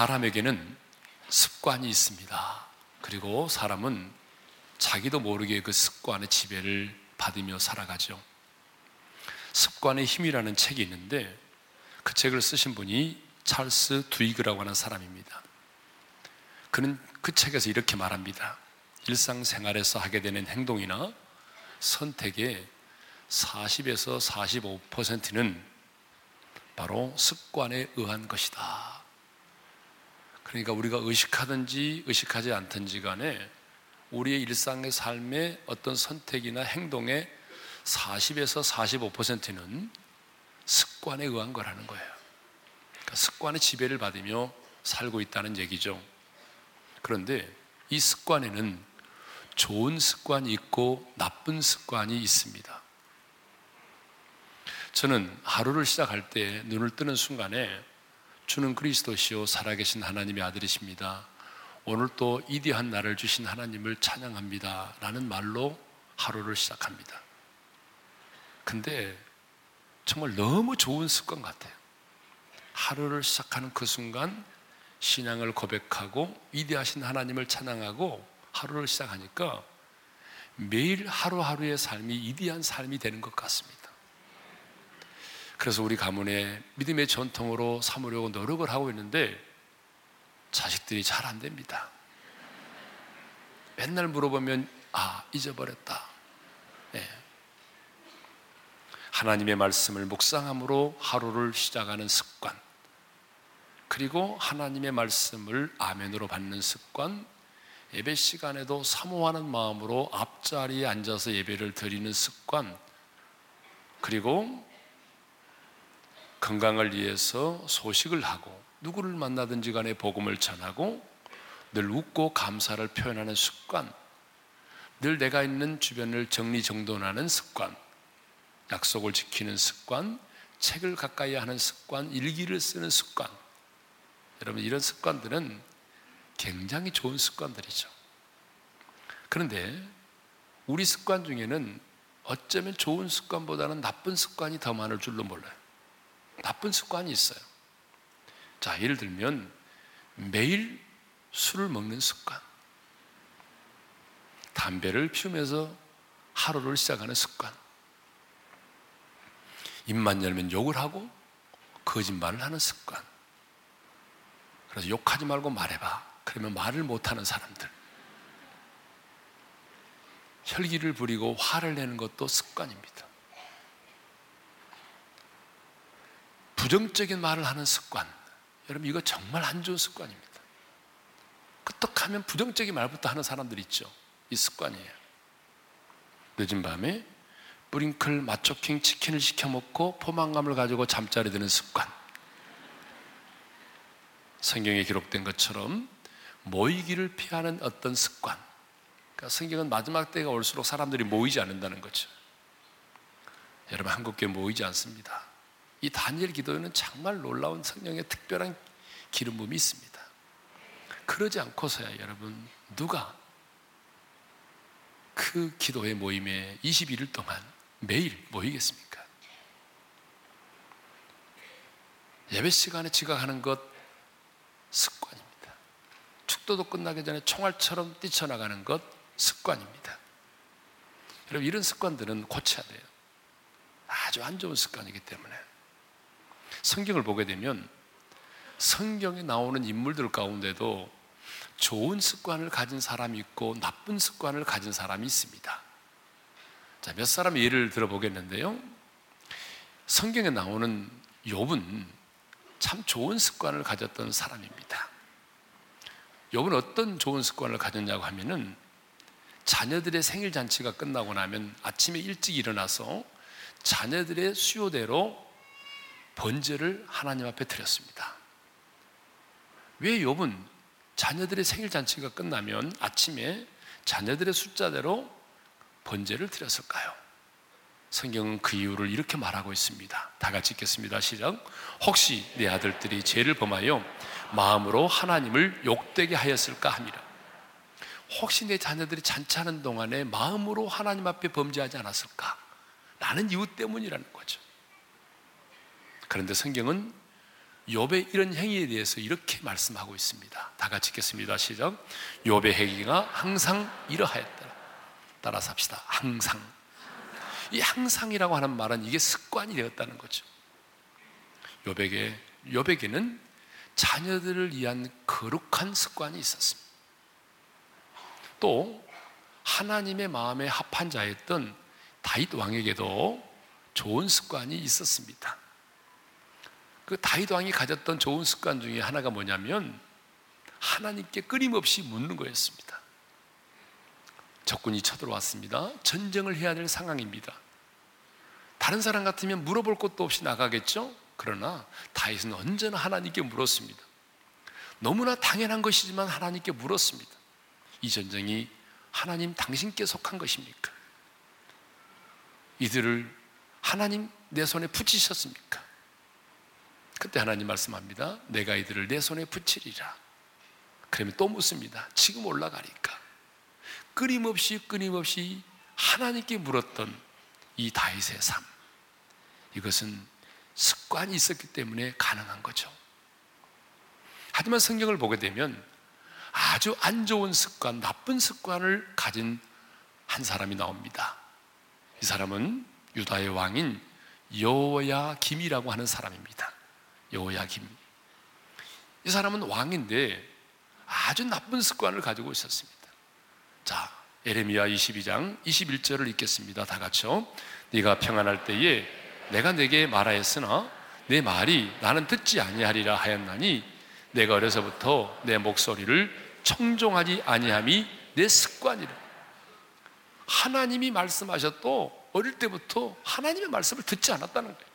사람에게는 습관이 있습니다. 그리고 사람은 자기도 모르게 그 습관의 지배를 받으며 살아가죠. 습관의 힘이라는 책이 있는데 그 책을 쓰신 분이 찰스 두이그라고 하는 사람입니다. 그는 그 책에서 이렇게 말합니다. 일상생활에서 하게 되는 행동이나 선택의 40에서 45%는 바로 습관에 의한 것이다. 그러니까 우리가 의식하든지 의식하지 않든지 간에 우리의 일상의 삶의 어떤 선택이나 행동의 40에서 45%는 습관에 의한 거라는 거예요. 그러니까 습관의 지배를 받으며 살고 있다는 얘기죠. 그런데 이 습관에는 좋은 습관이 있고 나쁜 습관이 있습니다. 저는 하루를 시작할 때 눈을 뜨는 순간에 주는 그리스도시요 살아계신 하나님의 아들이십니다. 오늘 또 이디한 날을 주신 하나님을 찬양합니다. 라는 말로 하루를 시작합니다. 근데 정말 너무 좋은 습관 같아요. 하루를 시작하는 그 순간 신앙을 고백하고 위대하신 하나님을 찬양하고 하루를 시작하니까 매일 하루하루의 삶이 이디한 삶이 되는 것 같습니다. 그래서 우리 가문에 믿음의 전통으로 삼으려고 노력을 하고 있는데 자식들이 잘 안 됩니다. 맨날 물어보면 아 잊어버렸다. 네. 하나님의 말씀을 묵상함으로 하루를 시작하는 습관. 그리고 하나님의 말씀을 아멘으로 받는 습관, 예배 시간에도 사모하는 마음으로 앞자리에 앉아서 예배를 드리는 습관, 그리고 건강을 위해서 소식을 하고 누구를 만나든지 간에 복음을 전하고 늘 웃고 감사를 표현하는 습관, 늘 내가 있는 주변을 정리정돈하는 습관, 약속을 지키는 습관, 책을 가까이 하는 습관, 일기를 쓰는 습관, 여러분 이런 습관들은 굉장히 좋은 습관들이죠. 그런데 우리 습관 중에는 어쩌면 좋은 습관보다는 나쁜 습관이 더 많을 줄로 몰라요. 나쁜 습관이 있어요. 자, 예를 들면 매일 술을 먹는 습관. 담배를 피우면서 하루를 시작하는 습관. 입만 열면 욕을 하고 거짓말을 하는 습관. 그래서 욕하지 말고 말해봐. 그러면 말을 못하는 사람들. 혈기를 부리고 화를 내는 것도 습관입니다. 부정적인 말을 하는 습관. 여러분, 이거 정말 안 좋은 습관입니다. 끄떡하면 부정적인 말부터 하는 사람들 있죠. 이 습관이에요. 늦은 밤에 브링클 마초킹 치킨을 시켜 먹고 포만감을 가지고 잠자리 드는 습관. 성경에 기록된 것처럼 모이기를 피하는 어떤 습관. 그러니까 성경은 마지막 때가 올수록 사람들이 모이지 않는다는 거죠. 여러분 한국교회 모이지 않습니다. 이 다니엘 기도에는 정말 놀라운 성령의 특별한 기름 부음이 있습니다. 그러지 않고서야 여러분 누가 그 기도의 모임에 21일 동안 매일 모이겠습니까? 예배 시간에 지각하는 것 습관입니다. 축도도 끝나기 전에 총알처럼 뛰쳐나가는 것 습관입니다. 여러분, 이런 습관들은 고쳐야 돼요. 아주 안 좋은 습관이기 때문에. 성경을 보게 되면 성경에 나오는 인물들 가운데도 좋은 습관을 가진 사람이 있고 나쁜 습관을 가진 사람이 있습니다. 자, 몇 사람 예를 들어보겠는데요. 성경에 나오는 욥은 참 좋은 습관을 가졌던 사람입니다. 욥은 어떤 좋은 습관을 가졌냐고 하면은 자녀들의 생일 잔치가 끝나고 나면 아침에 일찍 일어나서 자녀들의 수요대로 번제를 하나님 앞에 드렸습니다. 왜 욥은 자녀들의 생일 잔치가 끝나면 아침에 자녀들의 숫자대로 번제를 드렸을까요? 성경은 그 이유를 이렇게 말하고 있습니다. 다 같이 읽겠습니다. 시작. 혹시 내 아들들이 죄를 범하여 마음으로 하나님을 욕되게 하였을까 합니다. 혹시 내 자녀들이 잔치하는 동안에 마음으로 하나님 앞에 범죄하지 않았을까? 라는 이유 때문이라는 거죠. 그런데 성경은 욥의 이런 행위에 대해서 이렇게 말씀하고 있습니다. 다 같이 읽겠습니다. 시작. 욥의 행위가 항상 이러하였더라. 따라서 합시다. 항상. 이 항상이라고 하는 말은 이게 습관이 되었다는 거죠. 욥에게 욥에게는 자녀들을 위한 거룩한 습관이 있었습니다. 또 하나님의 마음에 합한 자였던 다윗 왕에게도 좋은 습관이 있었습니다. 그 다윗 왕이 가졌던 좋은 습관 중에 하나가 뭐냐면 하나님께 끊임없이 묻는 거였습니다. 적군이 쳐들어왔습니다. 전쟁을 해야 될 상황입니다. 다른 사람 같으면 물어볼 것도 없이 나가겠죠? 그러나 다윗은 언제나 하나님께 물었습니다. 너무나 당연한 것이지만 하나님께 물었습니다. 이 전쟁이 하나님 당신께 속한 것입니까? 이들을 하나님 내 손에 붙이셨습니까? 그때 하나님 말씀합니다. 내가 이들을 내 손에 붙이리라. 그러면 또 묻습니다. 지금 올라가니까. 끊임없이 끊임없이 하나님께 물었던 이 다윗의 삶. 이것은 습관이 있었기 때문에 가능한 거죠. 하지만 성경을 보게 되면 아주 안 좋은 습관, 나쁜 습관을 가진 한 사람이 나옵니다. 이 사람은 유다의 왕인 여호야 김이라고 하는 사람입니다. 여호야김. 이 사람은 왕인데 아주 나쁜 습관을 가지고 있었습니다. 자, 에레미야 22장 21절을 읽겠습니다. 다 같이요. 네가 평안할 때에 내가 내게 말하였으나 내 말이 나는 듣지 아니하리라 하였나니 내가 어려서부터 내 목소리를 청종하지 아니함이 내 습관이라. 하나님이 말씀하셨도 어릴 때부터 하나님의 말씀을 듣지 않았다는 거예요.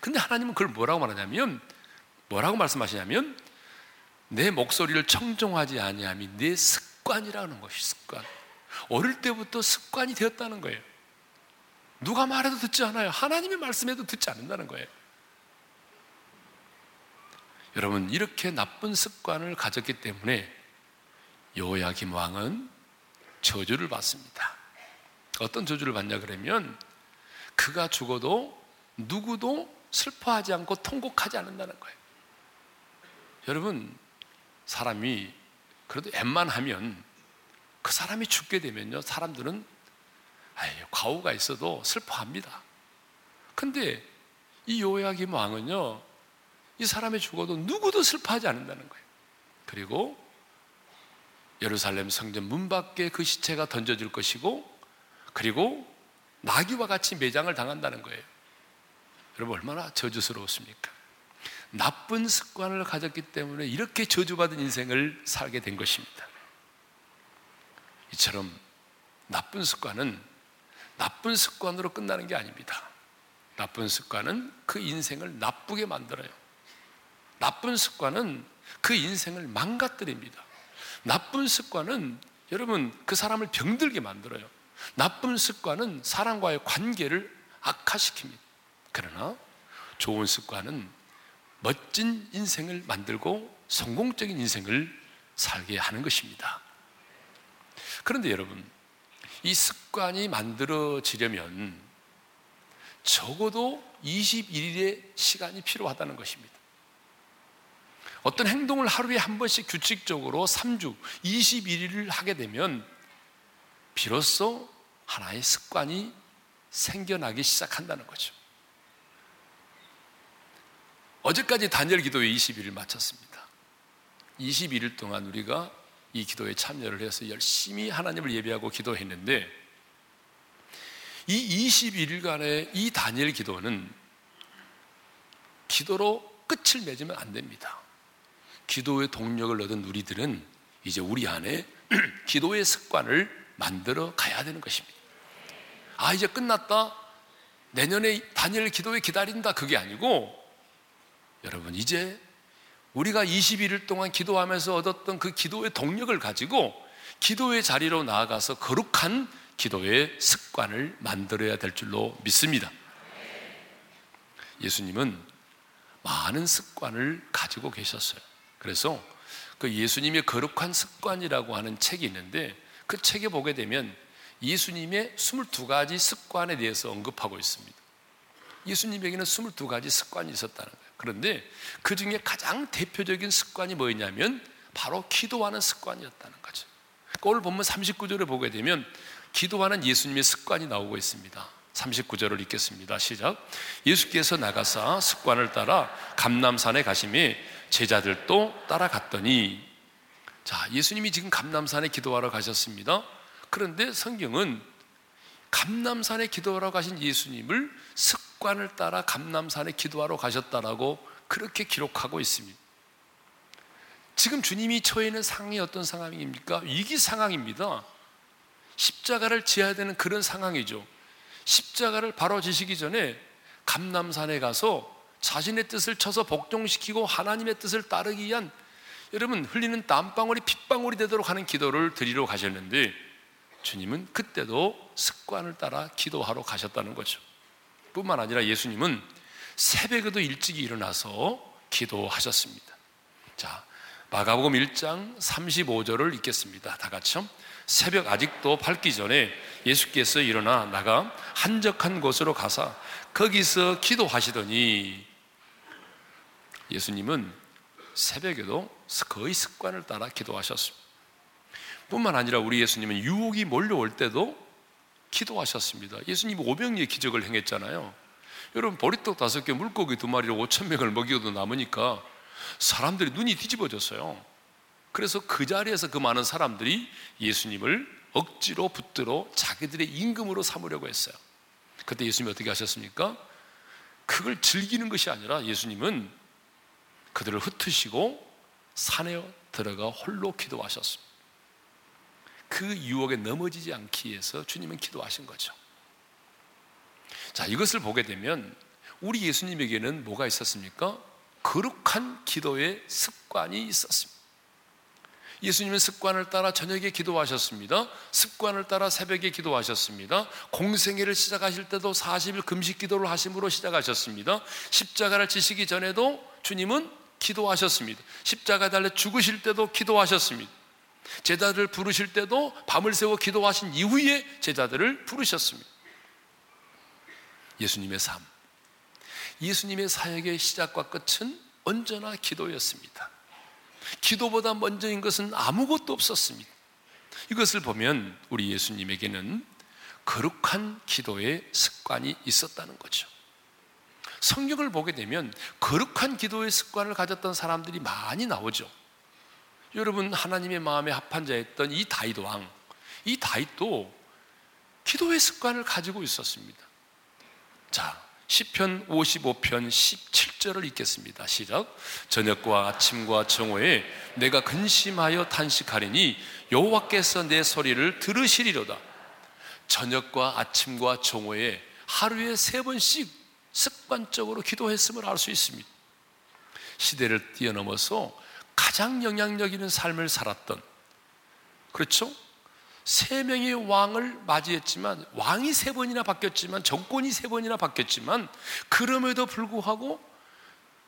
근데 하나님은 그걸 뭐라고 말하냐면 뭐라고 말씀하시냐면 내 목소리를 청종하지 아니함이 내 습관이라는 것이 습관. 어릴 때부터 습관이 되었다는 거예요. 누가 말해도 듣지 않아요. 하나님의 말씀에도 듣지 않는다는 거예요. 여러분 이렇게 나쁜 습관을 가졌기 때문에 여호야김 왕은 저주를 받습니다. 어떤 저주를 받냐 그러면 그가 죽어도 누구도 슬퍼하지 않고 통곡하지 않는다는 거예요. 여러분, 사람이 그래도 웬만 하면 그 사람이 죽게 되면요, 사람들은 아유, 과오가 있어도 슬퍼합니다. 근데 이 요야김 왕은요, 이 사람이 죽어도 누구도 슬퍼하지 않는다는 거예요. 그리고 예루살렘 성전 문 밖에 그 시체가 던져질 것이고, 그리고 나귀와 같이 매장을 당한다는 거예요. 여러분 얼마나 저주스러웠습니까? 나쁜 습관을 가졌기 때문에 이렇게 저주받은 인생을 살게 된 것입니다. 이처럼 나쁜 습관은 나쁜 습관으로 끝나는 게 아닙니다. 나쁜 습관은 그 인생을 나쁘게 만들어요. 나쁜 습관은 그 인생을 망가뜨립니다. 나쁜 습관은 여러분 그 사람을 병들게 만들어요. 나쁜 습관은 사람과의 관계를 악화시킵니다. 그러나 좋은 습관은 멋진 인생을 만들고 성공적인 인생을 살게 하는 것입니다. 그런데 여러분, 이 습관이 만들어지려면 적어도 21일의 시간이 필요하다는 것입니다. 어떤 행동을 하루에 한 번씩 규칙적으로 3주, 21일을 하게 되면 비로소 하나의 습관이 생겨나기 시작한다는 거죠. 어제까지 단열 기도회 20일을 마쳤습니다. 21일 동안 우리가 이 기도에 참여를 해서 열심히 하나님을 예배하고 기도했는데 이 21일간의 이 단열 기도는 기도로 끝을 맺으면 안 됩니다. 기도의 동력을 얻은 우리들은 이제 우리 안에 기도의 습관을 만들어 가야 되는 것입니다. 아, 이제 끝났다. 내년에 단일 기도에 기다린다. 그게 아니고 여러분, 이제 우리가 21일 동안 기도하면서 얻었던 그 기도의 동력을 가지고 기도의 자리로 나아가서 거룩한 기도의 습관을 만들어야 될 줄로 믿습니다. 예수님은 많은 습관을 가지고 계셨어요. 그래서 그 예수님의 거룩한 습관이라고 하는 책이 있는데 그 책에 보게 되면 예수님의 22가지 습관에 대해서 언급하고 있습니다. 예수님에게는 22가지 습관이 있었다는 거예요. 그런데 그 중에 가장 대표적인 습관이 뭐였냐면 바로 기도하는 습관이었다는 거죠. 그러니까 오늘 본문 39절을 보게 되면 기도하는 예수님의 습관이 나오고 있습니다. 39절을 읽겠습니다. 시작. 예수께서 나가사 습관을 따라 감남산에 가심에 제자들도 따라갔더니 자, 예수님이 지금 감남산에 기도하러 가셨습니다. 그런데 성경은 감남산에 기도하러 가신 예수님을 습관을 따라 감남산에 기도하러 가셨다라고 그렇게 기록하고 있습니다. 지금 주님이 처해 있는 상황이 어떤 상황입니까? 위기 상황입니다. 십자가를 지어야 되는 그런 상황이죠. 십자가를 바로 지시기 전에 감남산에 가서 자신의 뜻을 쳐서 복종시키고 하나님의 뜻을 따르기 위한 여러분 흘리는 땀방울이 핏방울이 되도록 하는 기도를 드리러 가셨는데 주님은 그때도 습관을 따라 기도하러 가셨다는 거죠. 뿐만 아니라 예수님은 새벽에도 일찍 일어나서 기도하셨습니다. 자, 마가복음 1장 35절을 읽겠습니다. 다 같이요. 새벽 아직도 밝기 전에 예수께서 일어나 나가 한적한 곳으로 가사 거기서 기도하시더니 예수님은 새벽에도 거의 습관을 따라 기도하셨습니다. 뿐만 아니라 우리 예수님은 유혹이 몰려올 때도 기도하셨습니다. 예수님이 오병리의 기적을 행했잖아요. 여러분 보리떡 다섯 개, 물고기 두 마리로 오천 명을 먹여도 남으니까 사람들이 눈이 뒤집어졌어요. 그래서 그 자리에서 그 많은 사람들이 예수님을 억지로 붙들어 자기들의 임금으로 삼으려고 했어요. 그때 예수님이 어떻게 하셨습니까? 그걸 즐기는 것이 아니라 예수님은 그들을 흩으시고 산에 들어가 홀로 기도하셨습니다. 그 유혹에 넘어지지 않기 위해서 주님은 기도하신 거죠. 자, 이것을 보게 되면 우리 예수님에게는 뭐가 있었습니까? 거룩한 기도의 습관이 있었습니다. 예수님은 습관을 따라 저녁에 기도하셨습니다. 습관을 따라 새벽에 기도하셨습니다. 공생애를 시작하실 때도 40일 금식 기도를 하심으로 시작하셨습니다. 십자가를 지시기 전에도 주님은 기도하셨습니다. 십자가 달려 죽으실 때도 기도하셨습니다. 제자들을 부르실 때도 밤을 새워 기도하신 이후에 제자들을 부르셨습니다. 예수님의 삶. 예수님의 사역의 시작과 끝은 언제나 기도였습니다. 기도보다 먼저인 것은 아무것도 없었습니다. 이것을 보면 우리 예수님에게는 거룩한 기도의 습관이 있었다는 거죠. 성경을 보게 되면 거룩한 기도의 습관을 가졌던 사람들이 많이 나오죠. 여러분 하나님의 마음에 합한 자였던 이 다윗 왕, 이 다윗도 기도의 습관을 가지고 있었습니다. 자, 시편 55편 17절을 읽겠습니다. 시작. 저녁과 아침과 정오에 내가 근심하여 탄식하리니 여호와께서 내 소리를 들으시리로다. 저녁과 아침과 정오에 하루에 세 번씩 습관적으로 기도했음을 알 수 있습니다. 시대를 뛰어넘어서 가장 영향력 있는 삶을 살았던 그렇죠? 세 명의 왕을 맞이했지만 왕이 세 번이나 바뀌었지만 정권이 세 번이나 바뀌었지만 그럼에도 불구하고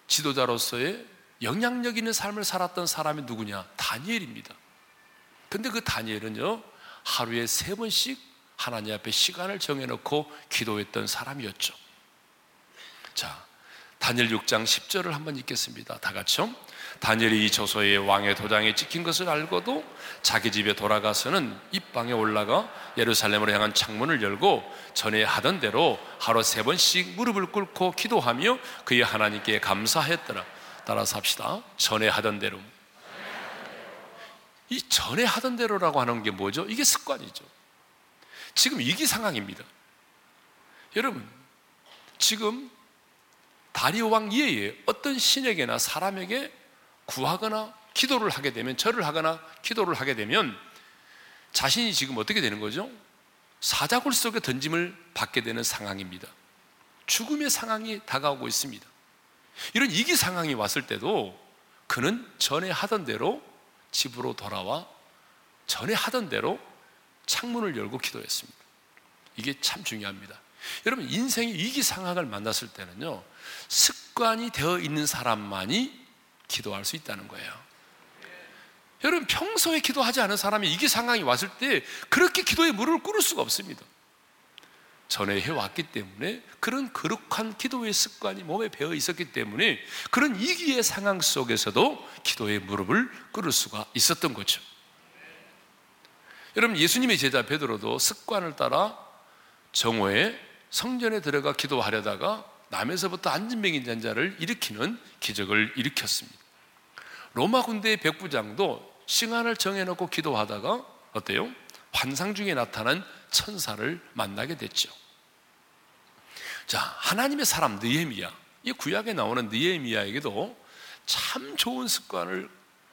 지도자로서의 영향력 있는 삶을 살았던 사람이 누구냐? 다니엘입니다. 근데 그 다니엘은요, 하루에 세 번씩 하나님 앞에 시간을 정해놓고 기도했던 사람이었죠. 자, 다니엘 6장 10절을 한번 읽겠습니다. 다 같이요. 다니엘이 이 저서에 왕의 도장에 찍힌 것을 알고도 자기 집에 돌아가서는 입방에 올라가 예루살렘으로 향한 창문을 열고 전에 하던 대로 하루 세 번씩 무릎을 꿇고 기도하며 그의 하나님께 감사했더라. 따라서 합시다. 전에 하던 대로. 이 전에 하던 대로라고 하는 게 뭐죠? 이게 습관이죠. 지금 위기 상황입니다. 여러분, 지금 다리오 왕 이외에 어떤 신에게나 사람에게 구하거나 기도를 하게 되면 절을 하거나 기도를 하게 되면 자신이 지금 어떻게 되는 거죠? 사자굴 속에 던짐을 받게 되는 상황입니다. 죽음의 상황이 다가오고 있습니다. 이런 위기 상황이 왔을 때도 그는 전에 하던 대로 집으로 돌아와 전에 하던 대로 창문을 열고 기도했습니다. 이게 참 중요합니다. 여러분, 인생의 위기 상황을 만났을 때는요, 습관이 되어 있는 사람만이 기도할 수 있다는 거예요. 여러분 평소에 기도하지 않은 사람이 이게 상황이 왔을 때 그렇게 기도에 무릎을 꿇을 수가 없습니다. 전에 해왔기 때문에 그런 거룩한 기도의 습관이 몸에 배어 있었기 때문에 그런 위기의 상황 속에서도 기도의 무릎을 꿇을 수가 있었던 거죠. 여러분 예수님의 제자 베드로도 습관을 따라 정오에 성전에 들어가 기도하려다가 남에서부터 안진병인 잔자를 일으키는 기적을 일으켰습니다. 로마 군대의 백부장도 시간을 정해놓고 기도하다가 어때요? 환상 중에 나타난 천사를 만나게 됐죠. 자, 하나님의 사람 느헤미야. 이 구약에 나오는 느헤미야에게도 참 좋은 습관을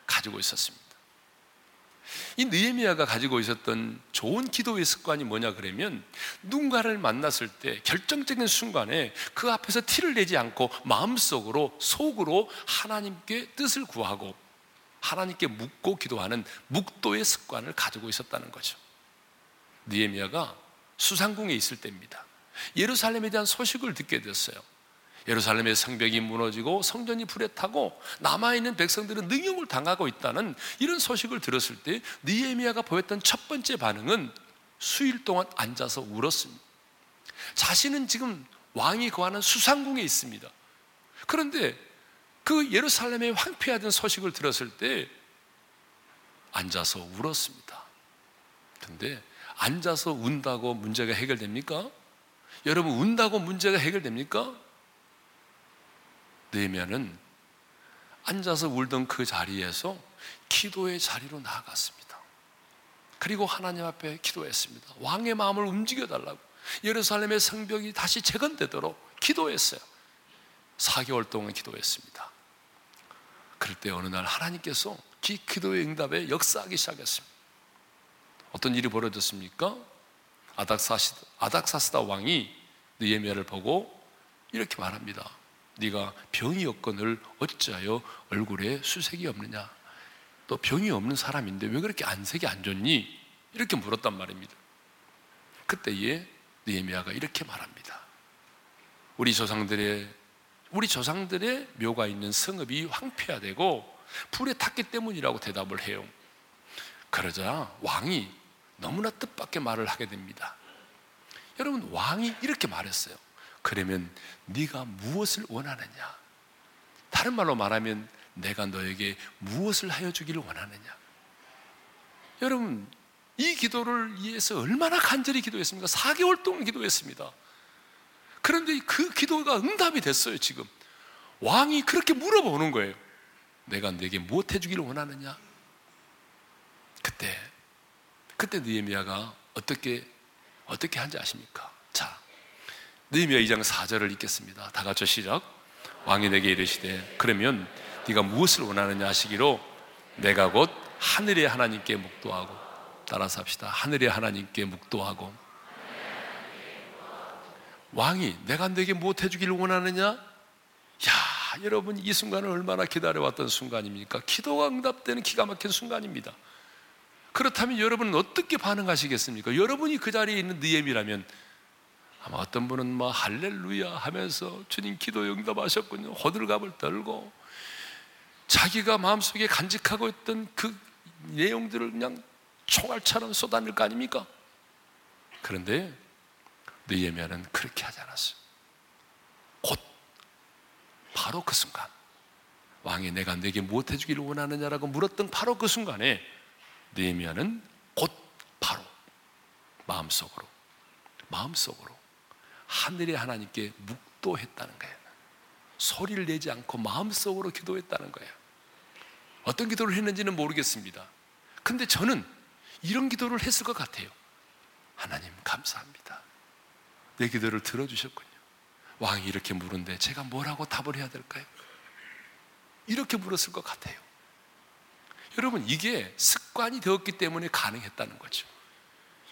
가지고 있었습니다. 이 느헤미야가 가지고 있었던 좋은 기도의 습관이 뭐냐 그러면 누군가를 만났을 때 결정적인 순간에 그 앞에서 티를 내지 않고 마음속으로 속으로 하나님께 뜻을 구하고 하나님께 묻고 기도하는 묵도의 습관을 가지고 있었다는 거죠. 느헤미야가 수상궁에 있을 때입니다. 예루살렘에 대한 소식을 듣게 됐어요. 예루살렘의 성벽이 무너지고 성전이 불에 타고 남아있는 백성들은 능욕을 당하고 있다는 이런 소식을 들었을 때 니에미아가 보였던 첫 번째 반응은 수일 동안 앉아서 울었습니다. 자신은 지금 왕이 거하는 수상궁에 있습니다. 그런데 그 예루살렘의 황폐하던 소식을 들었을 때 앉아서 울었습니다. 근데 앉아서 운다고 문제가 해결됩니까? 여러분 운다고 문제가 해결됩니까? 내면은 앉아서 울던 그 자리에서 기도의 자리로 나아갔습니다. 그리고 하나님 앞에 기도했습니다. 왕의 마음을 움직여 달라고. 예루살렘의 성벽이 다시 재건되도록 기도했어요. 4개월 동안 기도했습니다. 그럴 때 어느 날 하나님께서 기도의 응답에 역사하기 시작했습니다. 어떤 일이 벌어졌습니까? 아닥사스, 아닥사스다 왕이 느헤미야를 보고 이렇게 말합니다. 네가 병이 없건을 어찌하여 얼굴에 수색이 없느냐? 또 병이 없는 사람인데 왜 그렇게 안색이 안 좋니? 이렇게 물었단 말입니다. 그때에 느헤미야가 이렇게 말합니다. 우리 조상들의 우리 조상들의 묘가 있는 성읍이 황폐화되고 불에 탔기 때문이라고 대답을 해요. 그러자 왕이 너무나 뜻밖의 말을 하게 됩니다. 여러분 왕이 이렇게 말했어요. 그러면 네가 무엇을 원하느냐? 다른 말로 말하면 내가 너에게 무엇을 하여 주기를 원하느냐? 여러분 이 기도를 위해서 얼마나 간절히 기도했습니까? 4개월 동안 기도했습니다. 그런데 그 기도가 응답이 됐어요, 지금. 왕이 그렇게 물어보는 거예요. 내가 내게 무엇 해주기를 원하느냐? 그때, 그때 느헤미야가 어떻게, 어떻게 한지 아십니까? 자, 느헤미야 2장 4절을 읽겠습니다. 다 같이 시작. 왕이 내게 이르시되 그러면 네가 무엇을 원하느냐 하시기로 내가 곧 하늘의 하나님께 묵도하고 따라서 합시다. 하늘의 하나님께 묵도하고 왕이 내가 내게 무엇 해주기를 원하느냐? 야, 여러분 이 순간을 얼마나 기다려왔던 순간입니까? 기도가 응답되는 기가 막힌 순간입니다. 그렇다면 여러분은 어떻게 반응하시겠습니까? 여러분이 그 자리에 있는 느엠이라면 아마 어떤 분은 뭐 할렐루야 하면서 주님 기도 응답하셨군요. 호들갑을 떨고 자기가 마음속에 간직하고 있던 그 내용들을 그냥 총알처럼 쏟아낼 거 아닙니까? 그런데 느헤미야는 그렇게 하지 않았어요. 곧 바로 그 순간 왕이 내가 내게 무엇 해주기를 원하느냐라고 물었던 바로 그 순간에 느헤미야는 곧 바로 마음속으로 마음속으로 하늘의 하나님께 묵도했다는 거예요. 소리를 내지 않고 마음속으로 기도했다는 거예요. 어떤 기도를 했는지는 모르겠습니다. 근데 저는 이런 기도를 했을 것 같아요. 하나님 감사합니다. 내 기도를 들어주셨군요. 왕이 이렇게 물은데 제가 뭐라고 답을 해야 될까요? 이렇게 물었을 것 같아요. 여러분, 이게 습관이 되었기 때문에 가능했다는 거죠.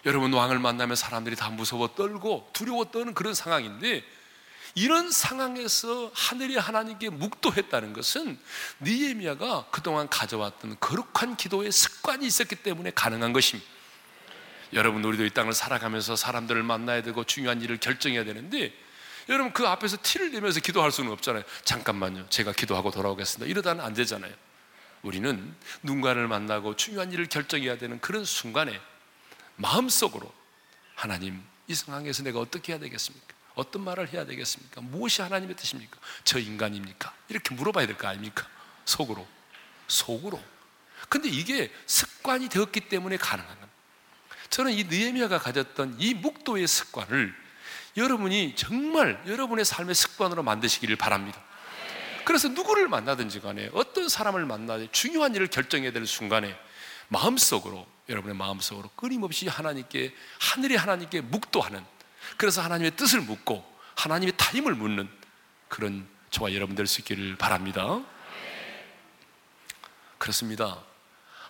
여러분, 왕을 만나면 사람들이 다 무서워 떨고 두려워 떠는 그런 상황인데 이런 상황에서 하늘이 하나님께 묵도했다는 것은 니에미아가 그동안 가져왔던 거룩한 기도의 습관이 있었기 때문에 가능한 것입니다. 여러분 우리도 이 땅을 살아가면서 사람들을 만나야 되고 중요한 일을 결정해야 되는데 여러분 그 앞에서 티를 내면서 기도할 수는 없잖아요. 잠깐만요. 제가 기도하고 돌아오겠습니다. 이러다는 안 되잖아요. 우리는 누군가를 만나고 중요한 일을 결정해야 되는 그런 순간에 마음속으로 하나님 이 상황에서 내가 어떻게 해야 되겠습니까? 어떤 말을 해야 되겠습니까? 무엇이 하나님의 뜻입니까? 저 인간입니까? 이렇게 물어봐야 될 거 아닙니까? 속으로. 속으로. 근데 이게 습관이 되었기 때문에 가능한 겁니다. 저는 이 느헤미야가 가졌던 이 묵도의 습관을 여러분이 정말 여러분의 삶의 습관으로 만드시기를 바랍니다. 그래서 누구를 만나든지 간에 어떤 사람을 만나든 중요한 일을 결정해야 될 순간에 마음속으로 여러분의 마음속으로 끊임없이 하나님께 하늘의 하나님께 묵도하는 그래서 하나님의 뜻을 묻고 하나님의 타임을 묻는 그런 저와 여러분 될 수 있기를 바랍니다. 그렇습니다.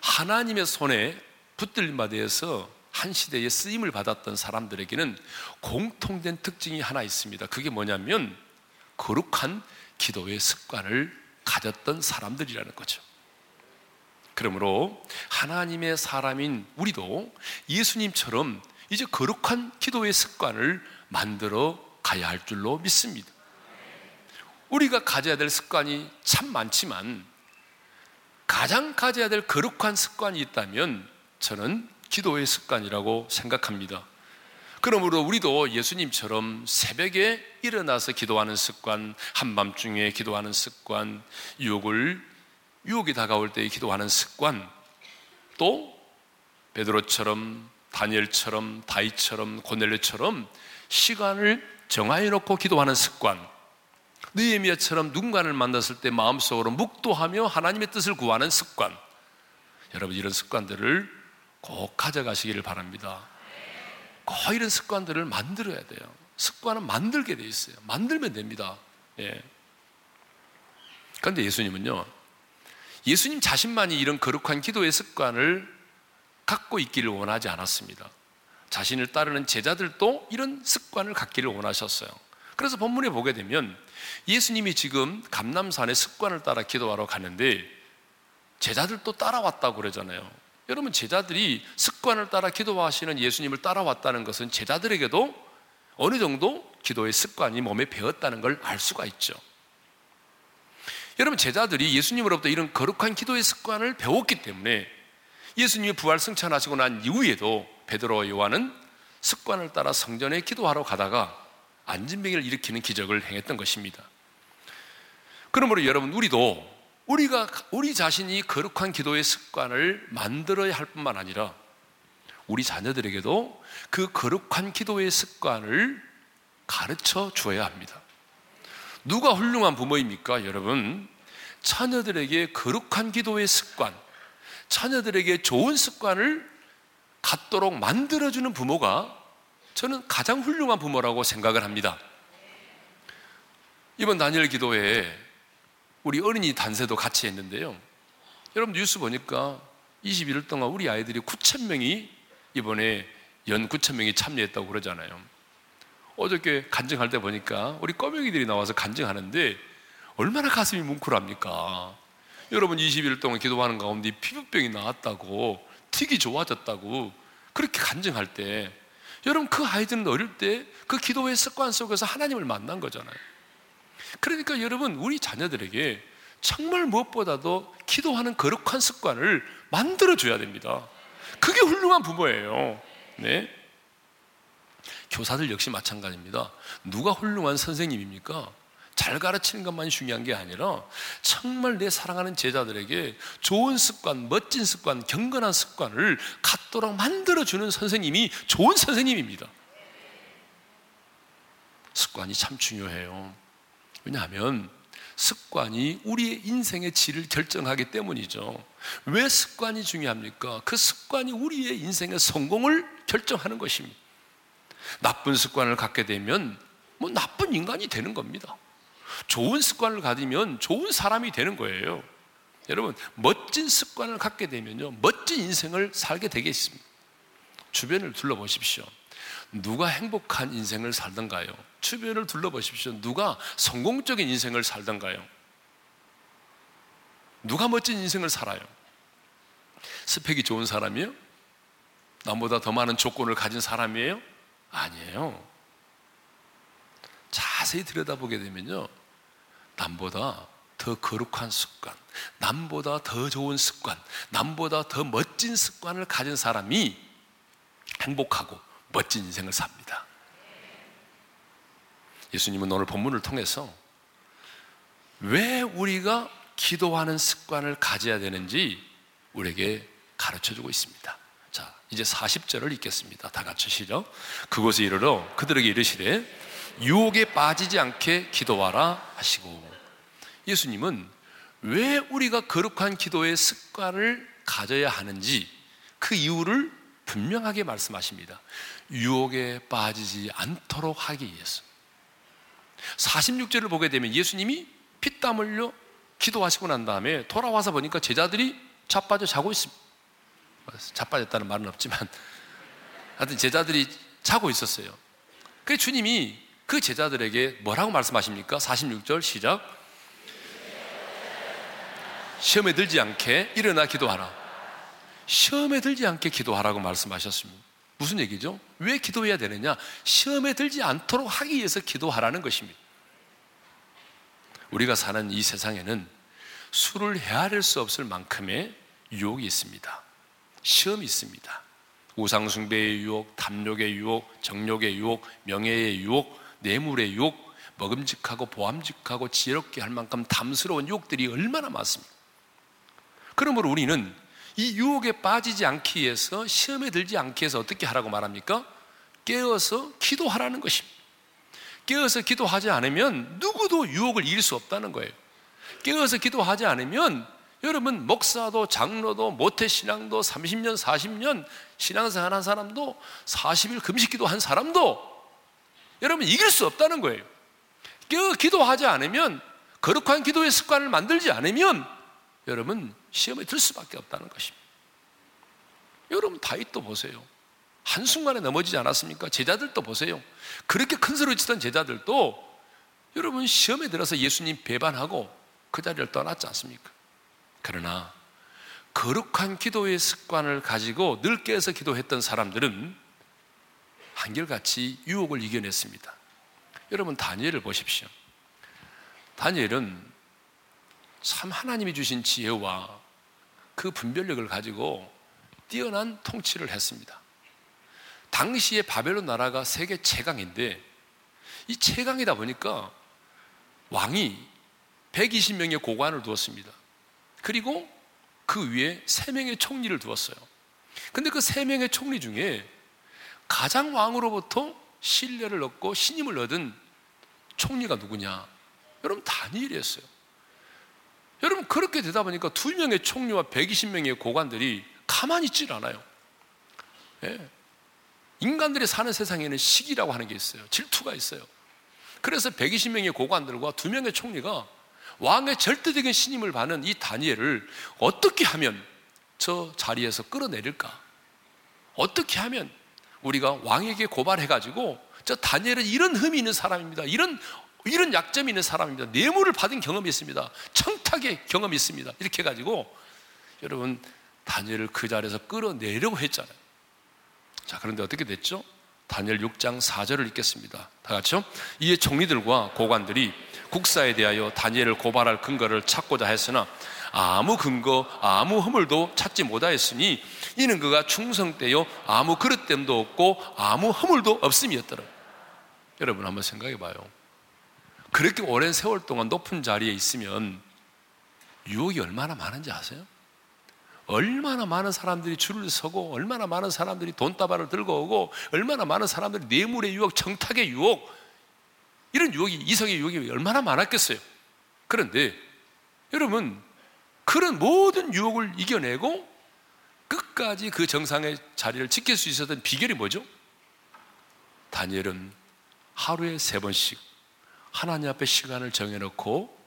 하나님의 손에 붙들림 바대에서 한 시대에 쓰임을 받았던 사람들에게는 공통된 특징이 하나 있습니다. 그게 뭐냐면 거룩한 기도의 습관을 가졌던 사람들이라는 거죠. 그러므로 하나님의 사람인 우리도 예수님처럼 이제 거룩한 기도의 습관을 만들어 가야 할 줄로 믿습니다. 우리가 가져야 될 습관이 참 많지만 가장 가져야 될 거룩한 습관이 있다면 저는 기도의 습관이라고 생각합니다. 그러므로 우리도 예수님처럼 새벽에 일어나서 기도하는 습관, 한밤중에 기도하는 습관, 유혹을 유혹이 다가올 때 기도하는 습관, 또 베드로처럼 다니엘처럼 다이처럼 고넬레처럼 시간을 정하여 놓고 기도하는 습관, 느헤미야처럼 누군가를 만났을 때 마음속으로 묵도하며 하나님의 뜻을 구하는 습관. 여러분 이런 습관들을 꼭 가져가시기를 바랍니다. 꼭 이런 습관들을 만들어야 돼요. 습관은 만들게 돼 있어요. 만들면 됩니다. 예. 그런데 예수님은요, 예수님 자신만이 이런 거룩한 기도의 습관을 갖고 있기를 원하지 않았습니다. 자신을 따르는 제자들도 이런 습관을 갖기를 원하셨어요. 그래서 본문에 보게 되면 예수님이 지금 감남산의 습관을 따라 기도하러 가는데 제자들도 따라왔다고 그러잖아요. 여러분 제자들이 습관을 따라 기도하시는 예수님을 따라왔다는 것은 제자들에게도 어느 정도 기도의 습관이 몸에 배었다는 걸 알 수가 있죠. 여러분 제자들이 예수님으로부터 이런 거룩한 기도의 습관을 배웠기 때문에 예수님이 부활 승천하시고 난 이후에도 베드로와 요한은 습관을 따라 성전에 기도하러 가다가 안진병을 일으키는 기적을 행했던 것입니다. 그러므로 여러분 우리도 우리가 우리 자신이 거룩한 기도의 습관을 만들어야 할 뿐만 아니라 우리 자녀들에게도 그 거룩한 기도의 습관을 가르쳐 주어야 합니다. 누가 훌륭한 부모입니까, 여러분? 자녀들에게 거룩한 기도의 습관, 자녀들에게 좋은 습관을 갖도록 만들어주는 부모가 저는 가장 훌륭한 부모라고 생각을 합니다. 이번 단일 기도회에 우리 어린이 단세도 같이 했는데요. 여러분 뉴스 보니까 21일 동안 우리 아이들이 9천 명이 이번에 연 9천 명이 참여했다고 그러잖아요. 어저께 간증할 때 보니까 우리 꼬맹이들이 나와서 간증하는데 얼마나 가슴이 뭉클합니까? 여러분 20일 동안 기도하는 가운데 피부병이 나왔다고 틱이 좋아졌다고 그렇게 간증할 때 여러분 그 아이들은 어릴 때 그 기도의 습관 속에서 하나님을 만난 거잖아요. 그러니까 여러분 우리 자녀들에게 정말 무엇보다도 기도하는 거룩한 습관을 만들어 줘야 됩니다. 그게 훌륭한 부모예요. 네. 교사들 역시 마찬가지입니다. 누가 훌륭한 선생님입니까? 잘 가르치는 것만이 중요한 게 아니라 정말 내 사랑하는 제자들에게 좋은 습관, 멋진 습관, 경건한 습관을 갖도록 만들어주는 선생님이 좋은 선생님입니다. 습관이 참 중요해요. 왜냐하면 습관이 우리의 인생의 질을 결정하기 때문이죠. 왜 습관이 중요합니까? 그 습관이 우리의 인생의 성공을 결정하는 것입니다. 나쁜 습관을 갖게 되면 뭐 나쁜 인간이 되는 겁니다. 좋은 습관을 가지면 좋은 사람이 되는 거예요. 여러분, 멋진 습관을 갖게 되면요, 멋진 인생을 살게 되겠습니다. 주변을 둘러보십시오. 누가 행복한 인생을 살던가요? 주변을 둘러보십시오. 누가 성공적인 인생을 살던가요? 누가 멋진 인생을 살아요? 스펙이 좋은 사람이요? 남보다 더 많은 조건을 가진 사람이에요? 아니에요. 자세히 들여다보게 되면요. 남보다 더 거룩한 습관, 남보다 더 좋은 습관, 남보다 더 멋진 습관을 가진 사람이 행복하고 멋진 인생을 삽니다. 예수님은 오늘 본문을 통해서 왜 우리가 기도하는 습관을 가져야 되는지 우리에게 가르쳐 주고 있습니다. 자, 이제 40절을 읽겠습니다. 다 같이 시죠. 그곳에 이르러 그들에게 이르시되 유혹에 빠지지 않게 기도하라 하시고 예수님은 왜 우리가 거룩한 기도의 습관을 가져야 하는지 그 이유를 분명하게 말씀하십니다. 유혹에 빠지지 않도록 하기 위해서. 46절을 보게 되면 예수님이 피땀 흘려 기도하시고 난 다음에 돌아와서 보니까 제자들이 자빠져 자고 있습니다. 자빠졌다는 말은 없지만 하여튼 제자들이 자고 있었어요. 그 주님이 그 제자들에게 뭐라고 말씀하십니까? 46절 시작. 시험에 들지 않게 일어나 기도하라. 시험에 들지 않게 기도하라고 말씀하셨습니다. 무슨 얘기죠? 왜 기도해야 되느냐? 시험에 들지 않도록 하기 위해서 기도하라는 것입니다. 우리가 사는 이 세상에는 술을 헤아릴 수 없을 만큼의 유혹이 있습니다. 시험이 있습니다. 우상숭배의 유혹, 탐욕의 유혹, 정욕의 유혹, 명예의 유혹, 뇌물의 유혹, 먹음직하고 보암직하고 지혜롭게 할 만큼 담스러운 유혹들이 얼마나 많습니까? 그러므로 우리는 이 유혹에 빠지지 않기 위해서 시험에 들지 않기 위해서 어떻게 하라고 말합니까? 깨어서 기도하라는 것입니다. 깨어서 기도하지 않으면 누구도 유혹을 이길 수 없다는 거예요. 깨어서 기도하지 않으면 여러분 목사도 장로도 모태신앙도 30년 40년 신앙생활 한 사람도 40일 금식기도 한 사람도 여러분 이길 수 없다는 거예요. 깨어 기도하지 않으면 거룩한 기도의 습관을 만들지 않으면 여러분 시험에 들 수밖에 없다는 것입니다. 여러분 다윗도 보세요. 한순간에 넘어지지 않았습니까? 제자들도 보세요. 그렇게 큰 소리 치던 제자들도 여러분 시험에 들어서 예수님 배반하고 그 자리를 떠났지 않습니까? 그러나 거룩한 기도의 습관을 가지고 늘 깨서 기도했던 사람들은 한결같이 유혹을 이겨냈습니다. 여러분 다니엘을 보십시오. 다니엘은 참 하나님이 주신 지혜와 그 분별력을 가지고 뛰어난 통치를 했습니다. 당시에 바벨론 나라가 세계 최강인데 이 최강이다 보니까 왕이 120명의 고관을 두었습니다. 그리고 그 위에 3명의 총리를 두었어요. 근데 그 3명의 총리 중에 가장 왕으로부터 신뢰를 얻고 신임을 얻은 총리가 누구냐? 여러분 다니엘이었어요. 여러분 그렇게 되다 보니까 두 명의 총리와 120명의 고관들이 가만히 있질 않아요. 예. 인간들이 사는 세상에는 시기라고 하는 게 있어요. 질투가 있어요. 그래서 120명의 고관들과 2명의 총리가 왕의 절대적인 신임을 받는 이 다니엘을 어떻게 하면 저 자리에서 끌어내릴까? 어떻게 하면 우리가 왕에게 고발해가지고 저 다니엘은 이런 흠이 있는 사람입니다. 이런 이런 약점이 있는 사람입니다. 뇌물을 받은 경험이 있습니다. 청탁의 경험이 있습니다. 이렇게 해가지고 여러분 다니엘을 그 자리에서 끌어내려고 했잖아요. 자, 그런데 어떻게 됐죠? 다니엘 6장 4절을 읽겠습니다. 다 같이요. 이에 총리들과 고관들이 국사에 대하여 다니엘을 고발할 근거를 찾고자 했으나 아무 근거, 아무 허물도 찾지 못하였으니 이는 그가 충성되어 아무 그릇됨도 없고 아무 허물도 없음이었더라. 여러분 한번 생각해 봐요. 그렇게 오랜 세월 동안 높은 자리에 있으면 유혹이 얼마나 많은지 아세요? 얼마나 많은 사람들이 줄을 서고 얼마나 많은 사람들이 돈다발을 들고 오고 얼마나 많은 사람들이 뇌물의 유혹, 정탁의 유혹 이런 유혹이 이성의 유혹이 얼마나 많았겠어요. 그런데 여러분 그런 모든 유혹을 이겨내고 끝까지 그 정상의 자리를 지킬 수 있었던 비결이 뭐죠? 다니엘은 하루에 세 번씩 하나님 앞에 시간을 정해놓고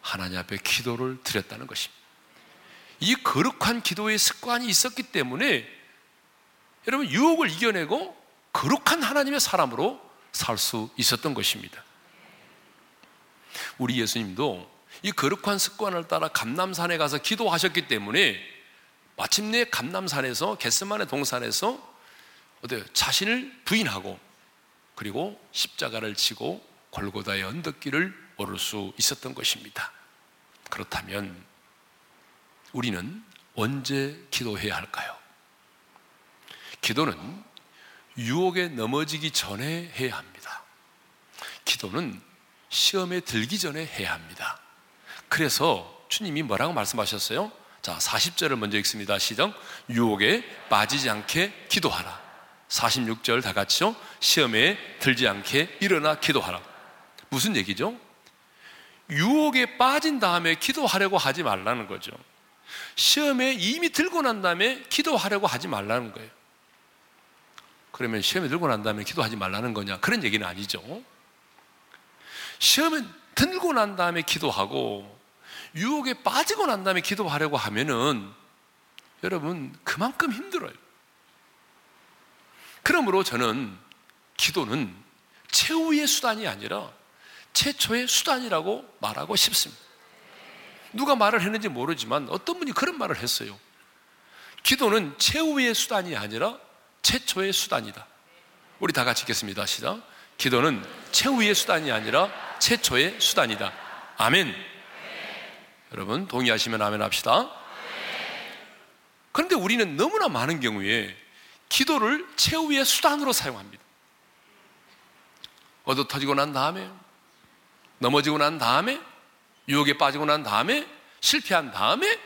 하나님 앞에 기도를 드렸다는 것입니다. 이 거룩한 기도의 습관이 있었기 때문에 여러분 유혹을 이겨내고 거룩한 하나님의 사람으로 살 수 있었던 것입니다. 우리 예수님도 이 거룩한 습관을 따라 감남산에 가서 기도하셨기 때문에 마침내 감남산에서 겟스만의 동산에서 어때 자신을 부인하고 그리고 십자가를 지고 골고다의 언덕길을 오를 수 있었던 것입니다. 그렇다면 우리는 언제 기도해야 할까요? 기도는 유혹에 넘어지기 전에 해야 합니다. 기도는 시험에 들기 전에 해야 합니다. 그래서 주님이 뭐라고 말씀하셨어요? 자, 40절을 먼저 읽습니다. 시작. 유혹에 빠지지 않게 기도하라. 46절 다 같이요. 시험에 들지 않게 일어나 기도하라. 무슨 얘기죠? 유혹에 빠진 다음에 기도하려고 하지 말라는 거죠. 시험에 이미 들고 난 다음에 기도하려고 하지 말라는 거예요. 그러면 시험에 들고 난 다음에 기도하지 말라는 거냐? 그런 얘기는 아니죠. 시험에 들고 난 다음에 기도하고 유혹에 빠지고 난 다음에 기도하려고 하면은 여러분 그만큼 힘들어요. 그러므로 저는 기도는 최후의 수단이 아니라 최초의 수단이라고 말하고 싶습니다. 누가 말을 했는지 모르지만 어떤 분이 그런 말을 했어요. 기도는 최후의 수단이 아니라 최초의 수단이다. 우리 다 같이 읽겠습니다. 시작. 기도는 최후의 수단이 아니라 최초의 수단이다. 아멘. 여러분 동의하시면 아멘 합시다. 그런데 우리는 너무나 많은 경우에 기도를 최후의 수단으로 사용합니다. 얻어 터지고 난 다음에 넘어지고 난 다음에 유혹에 빠지고 난 다음에 실패한 다음에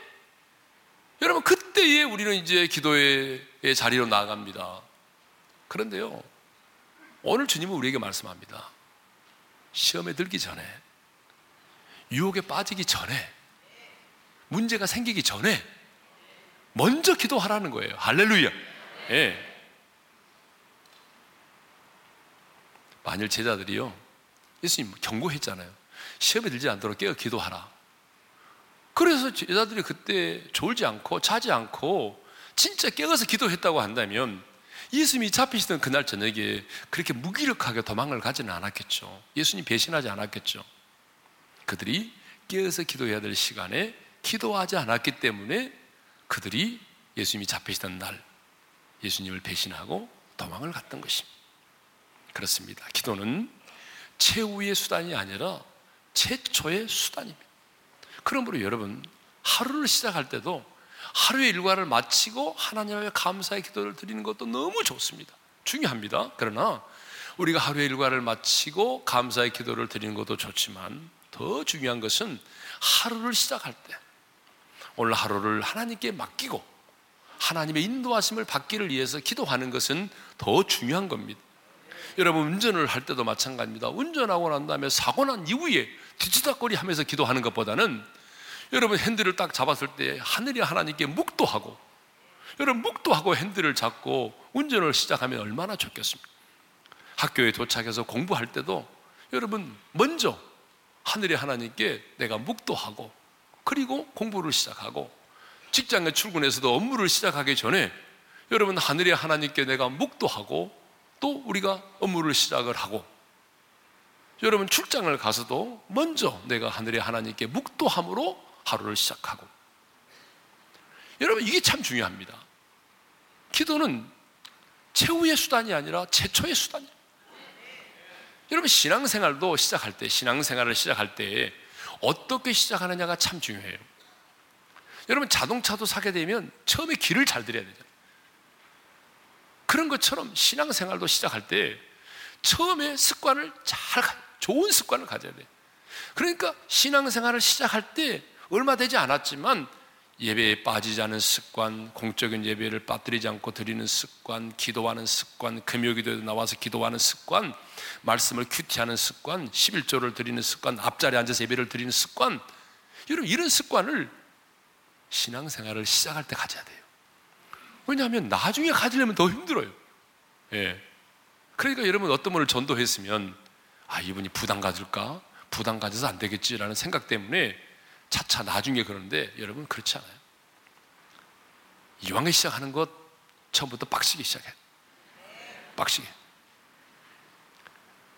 여러분 그때에 우리는 이제 기도의 자리로 나아갑니다. 그런데요. 오늘 주님은 우리에게 말씀합니다. 시험에 들기 전에 유혹에 빠지기 전에 문제가 생기기 전에 먼저 기도하라는 거예요. 할렐루야. 예. 만일 제자들이요. 예수님 경고했잖아요. 시험에 들지 않도록 깨어 기도하라. 그래서 제자들이 그때 졸지 않고 자지 않고 진짜 깨어서 기도했다고 한다면 예수님이 잡히시던 그날 저녁에 그렇게 무기력하게 도망을 가지는 않았겠죠. 예수님 배신하지 않았겠죠. 그들이 깨어서 기도해야 될 시간에 기도하지 않았기 때문에 그들이 예수님이 잡히시던 날 예수님을 배신하고 도망을 갔던 것입니다. 그렇습니다. 기도는 최후의 수단이 아니라 최초의 수단입니다. 그러므로 여러분 하루를 시작할 때도 하루의 일과를 마치고 하나님의 감사의 기도를 드리는 것도 너무 좋습니다. 중요합니다. 그러나 우리가 하루의 일과를 마치고 감사의 기도를 드리는 것도 좋지만 더 중요한 것은 하루를 시작할 때 오늘 하루를 하나님께 맡기고 하나님의 인도하심을 받기를 위해서 기도하는 것은 더 중요한 겁니다. 여러분 운전을 할 때도 마찬가지입니다. 운전하고 난 다음에 사고 난 이후에 뒤치다거리 하면서 기도하는 것보다는 여러분 핸들을 딱 잡았을 때 하늘이 하나님께 묵도하고 여러분 묵도하고 핸들을 잡고 운전을 시작하면 얼마나 좋겠습니까? 학교에 도착해서 공부할 때도 여러분 먼저 하늘의 하나님께 내가 묵도하고 그리고 공부를 시작하고 직장에 출근해서도 업무를 시작하기 전에 여러분 하늘의 하나님께 내가 묵도하고 또 우리가 업무를 시작을 하고 여러분 출장을 가서도 먼저 내가 하늘의 하나님께 묵도함으로 하루를 시작하고 여러분 이게 참 중요합니다. 기도는 최후의 수단이 아니라 최초의 수단이에요. 여러분 신앙생활도 시작할 때 신앙생활을 시작할 때 어떻게 시작하느냐가 참 중요해요. 여러분 자동차도 사게 되면 처음에 길을 잘 들여야 되죠. 그런 것처럼 신앙생활도 시작할 때 처음에 습관을 잘 좋은 습관을 가져야 돼. 그러니까 신앙생활을 시작할 때 얼마 되지 않았지만 예배에 빠지지 않은 습관, 공적인 예배를 빠뜨리지 않고 드리는 습관, 기도하는 습관, 금요기도에 나와서 기도하는 습관, 말씀을 큐티하는 습관, 11조를 드리는 습관, 앞자리에 앉아서 예배를 드리는 습관, 여러분 이런 습관을 신앙생활을 시작할 때 가져야 돼요. 왜냐하면 나중에 가지려면 더 힘들어요. 예. 그러니까 여러분 어떤 분을 전도했으면 아 이분이 부담 가질까? 부담 가져서 안 되겠지라는 생각 때문에 차차 나중에 그러는데 여러분 그렇지 않아요. 이왕에 시작하는 것 처음부터 빡시게 시작해. 빡시게.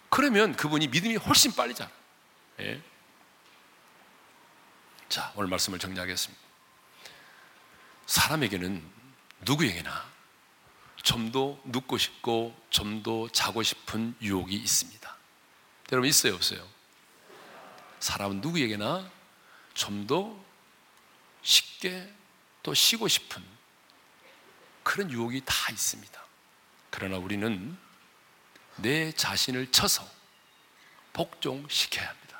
그러면 그분이 믿음이 훨씬 빨리 자라. 예. 자, 오늘 말씀을 정리하겠습니다. 사람에게는 누구에게나 좀 더 눕고 싶고 좀 더 자고 싶은 유혹이 있습니다. 여러분 있어요, 없어요? 사람은 누구에게나 좀 더 쉽게 또 쉬고 싶은 그런 유혹이 다 있습니다. 그러나 우리는 내 자신을 쳐서 복종시켜야 합니다.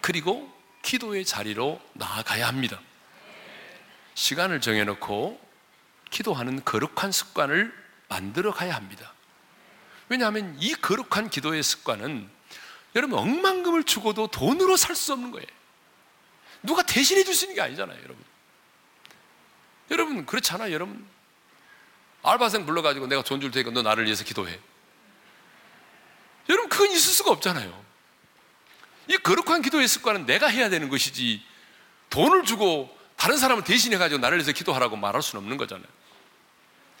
그리고 기도의 자리로 나아가야 합니다. 시간을 정해놓고 기도하는 거룩한 습관을 만들어 가야 합니다. 왜냐하면 이 거룩한 기도의 습관은 여러분 억만금을 주고도 돈으로 살 수 없는 거예요. 누가 대신해 줄 수 있는 게 아니잖아요, 여러분. 여러분 그렇잖아요, 여러분. 알바생 불러가지고 내가 돈 줄 테니까 너 나를 위해서 기도해. 여러분 그건 있을 수가 없잖아요. 이 거룩한 기도의 습관은 내가 해야 되는 것이지 돈을 주고 다른 사람을 대신해 가지고 나를 위해서 기도하라고 말할 수는 없는 거잖아요.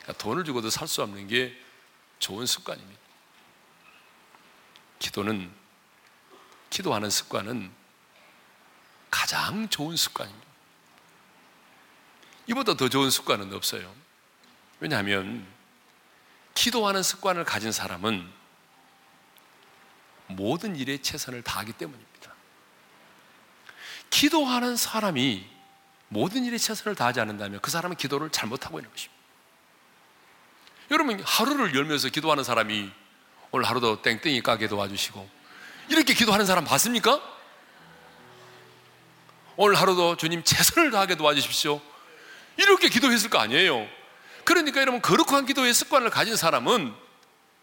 그러니까 돈을 주고도 살 수 없는 게 좋은 습관입니다. 기도는 기도하는 습관은 가장 좋은 습관입니다. 이보다 더 좋은 습관은 없어요. 왜냐하면 기도하는 습관을 가진 사람은 모든 일에 최선을 다하기 때문입니다. 기도하는 사람이 모든 일에 최선을 다하지 않는다면 그 사람은 기도를 잘못하고 있는 것입니다. 여러분, 하루를 열면서 기도하는 사람이 오늘 하루도 땡땡이 가게 도와주시고 이렇게 기도하는 사람 봤습니까? 오늘 하루도 주님 최선을 다하게 도와주십시오. 이렇게 기도했을 거 아니에요. 그러니까 여러분, 거룩한 기도의 습관을 가진 사람은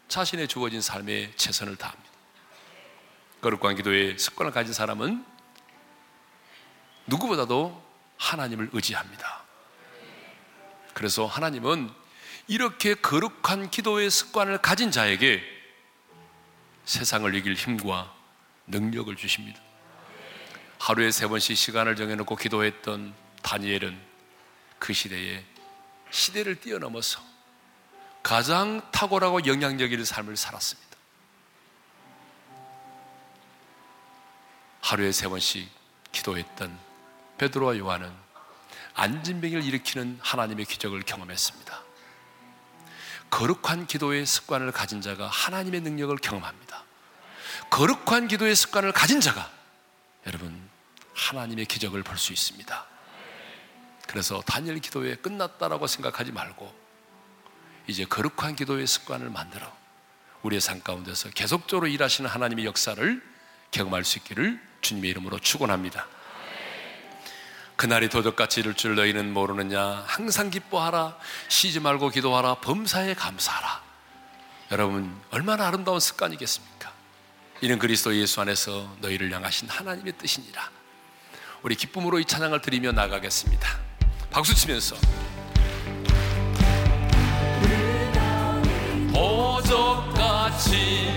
자신의 주어진 삶에 최선을 다합니다. 거룩한 기도의 습관을 가진 사람은 누구보다도 하나님을 의지합니다. 그래서 하나님은 이렇게 거룩한 기도의 습관을 가진 자에게 세상을 이길 힘과 능력을 주십니다. 하루에 세 번씩 시간을 정해놓고 기도했던 다니엘은 그 시대에 시대를 뛰어넘어서 가장 탁월하고 영향력있는 삶을 살았습니다. 하루에 세 번씩 기도했던 베드로와 요한은 안진병을 일으키는 하나님의 기적을 경험했습니다. 거룩한 기도의 습관을 가진 자가 하나님의 능력을 경험합니다. 거룩한 기도의 습관을 가진 자가 여러분 하나님의 기적을 볼 수 있습니다. 그래서 단일 기도회 끝났다라고 생각하지 말고 이제 거룩한 기도의 습관을 만들어 우리의 삶 가운데서 계속적으로 일하시는 하나님의 역사를 경험할 수 있기를 주님의 이름으로 축원합니다. 그날이 도적같이 이를 줄 너희는 모르느냐? 항상 기뻐하라. 쉬지 말고 기도하라. 범사에 감사하라. 여러분 얼마나 아름다운 습관이겠습니까 이는 그리스도 예수 안에서 너희를 향하신 하나님의 뜻이니라. 우리 기쁨으로 이 찬양을 드리며 나가겠습니다. 박수 치면서. 도적같이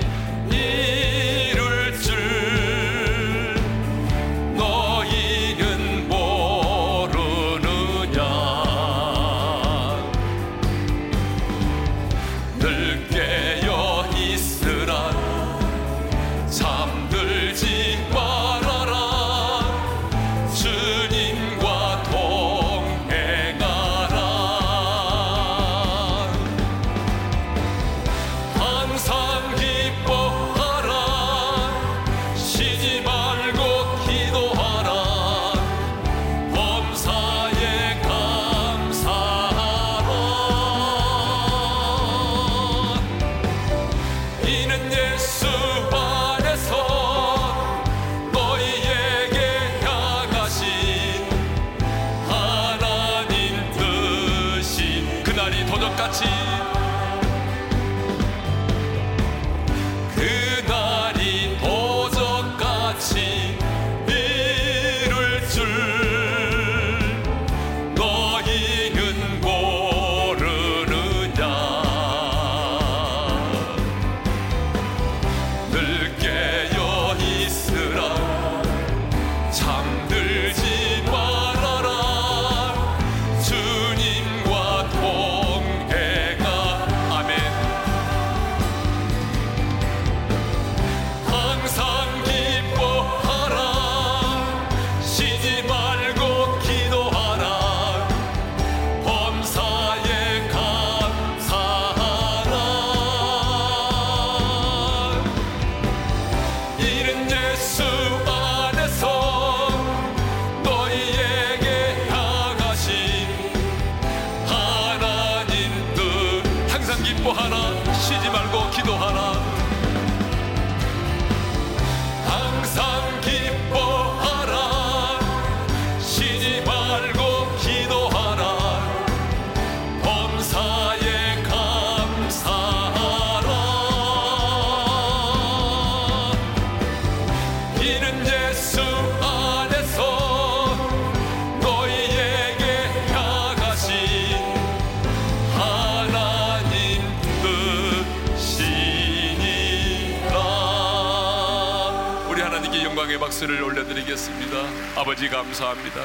박수를 올려드리겠습니다. 아버지 감사합니다.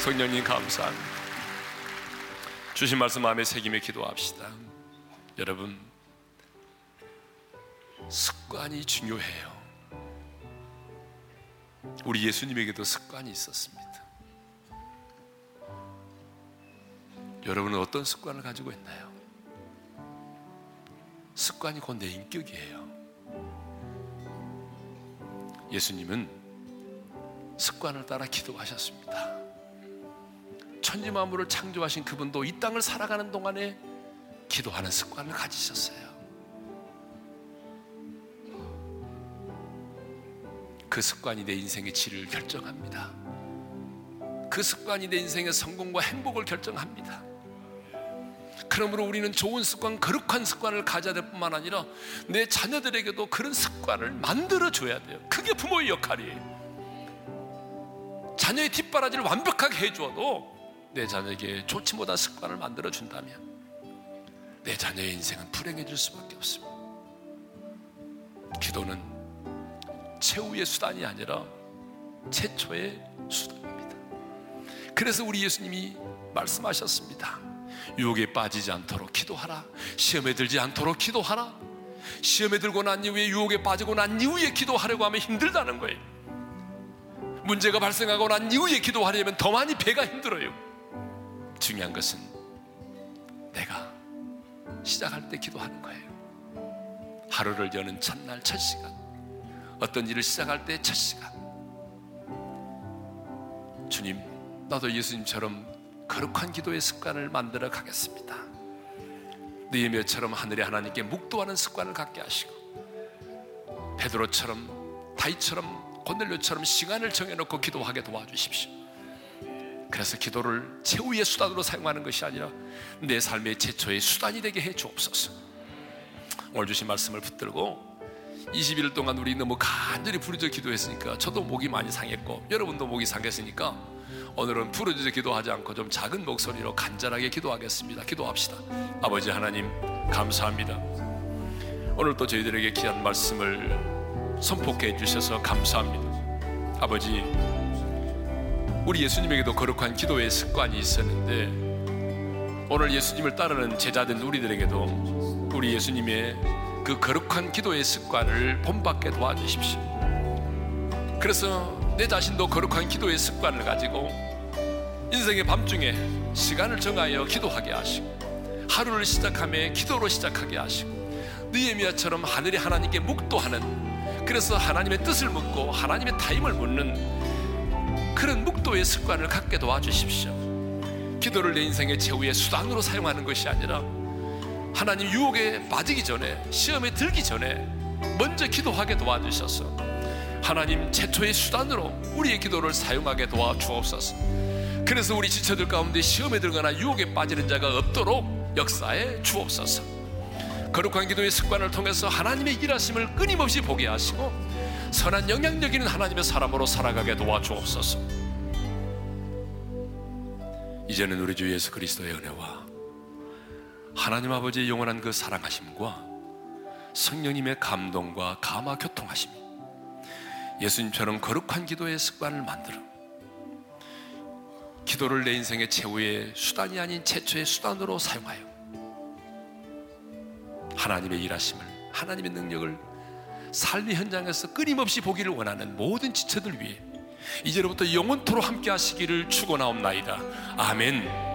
성령님 감사합니다. 주신 말씀 마음에 새김에 기도합시다. 여러분 습관이 중요해요. 우리 예수님에게도 습관이 있었습니다. 여러분은 어떤 습관을 가지고 있나요? 습관이 곧 내 인격이에요. 예수님은 습관을 따라 기도하셨습니다. 천지 만물을 창조하신 그분도 이 땅을 살아가는 동안에 기도하는 습관을 가지셨어요. 그 습관이 내 인생의 질을 결정합니다. 그 습관이 내 인생의 성공과 행복을 결정합니다. 그러므로 우리는 좋은 습관, 거룩한 습관을 가져야 될 뿐만 아니라 내 자녀들에게도 그런 습관을 만들어 줘야 돼요. 그게 부모의 역할이에요. 자녀의 뒷바라지를 완벽하게 해주어도 내 자녀에게 좋지 못한 습관을 만들어 준다면 내 자녀의 인생은 불행해질 수밖에 없습니다. 기도는 최후의 수단이 아니라 최초의 수단입니다. 그래서 우리 예수님이 말씀하셨습니다. 유혹에 빠지지 않도록 기도하라. 시험에 들지 않도록 기도하라. 시험에 들고 난 이후에 유혹에 빠지고 난 이후에 기도하려고 하면 힘들다는 거예요. 문제가 발생하고 난 이후에 기도하려면 더 많이 배가 힘들어요. 중요한 것은 내가 시작할 때 기도하는 거예요. 하루를 여는 첫날 첫 시간. 어떤 일을 시작할 때 첫 시간. 주님, 나도 예수님처럼 거룩한 기도의 습관을 만들어 가겠습니다. 느헤미야처럼 하늘의 하나님께 묵도하는 습관을 갖게 하시고 베드로처럼 다윗처럼 고넬료처럼 시간을 정해놓고 기도하게 도와주십시오. 그래서 기도를 최후의 수단으로 사용하는 것이 아니라 내 삶의 최초의 수단이 되게 해 주옵소서. 오늘 주신 말씀을 붙들고 20일 동안 우리 너무 간절히 부르짖어 기도했으니까 저도 목이 많이 상했고 여러분도 목이 상했으니까 오늘은 부르짖어 기도하지 않고 좀 작은 목소리로 간절하게 기도하겠습니다. 기도합시다. 아버지 하나님 감사합니다. 오늘 또 저희들에게 귀한 말씀을 선포해 주셔서 감사합니다. 아버지 우리 예수님에게도 거룩한 기도의 습관이 있었는데 오늘 예수님을 따르는 제자된 우리들에게도 우리 예수님의 그 거룩한 기도의 습관을 본받게 도와주십시오. 그래서 내 자신도 거룩한 기도의 습관을 가지고 인생의 밤중에 시간을 정하여 기도하게 하시고 하루를 시작함에 기도로 시작하게 하시고 느에미아처럼 하늘의 하나님께 묵도하는 그래서 하나님의 뜻을 묻고 하나님의 타임을 묻는 그런 묵도의 습관을 갖게 도와주십시오. 기도를 내 인생의 최후의 수단으로 사용하는 것이 아니라 하나님 유혹에 빠지기 전에 시험에 들기 전에 먼저 기도하게 도와주셔서 하나님 최초의 수단으로 우리의 기도를 사용하게 도와주옵소서. 그래서 우리 지체들 가운데 시험에 들거나 유혹에 빠지는 자가 없도록 역사에 주옵소서. 거룩한 기도의 습관을 통해서 하나님의 일하심을 끊임없이 보게 하시고 선한 영향력 있는 하나님의 사람으로 살아가게 도와주옵소서. 이제는 우리 주 예수 그리스도의 은혜와 하나님 아버지의 영원한 그 사랑하심과 성령님의 감동과 감화 교통하심이 예수님처럼 거룩한 기도의 습관을 만들어 기도를 내 인생의 최후의 수단이 아닌 최초의 수단으로 사용하여 하나님의 일하심을 하나님의 능력을 삶의 현장에서 끊임없이 보기를 원하는 모든 지체들 위해 이제로부터 영원토록 함께 하시기를 축원하옵나이다. 아멘.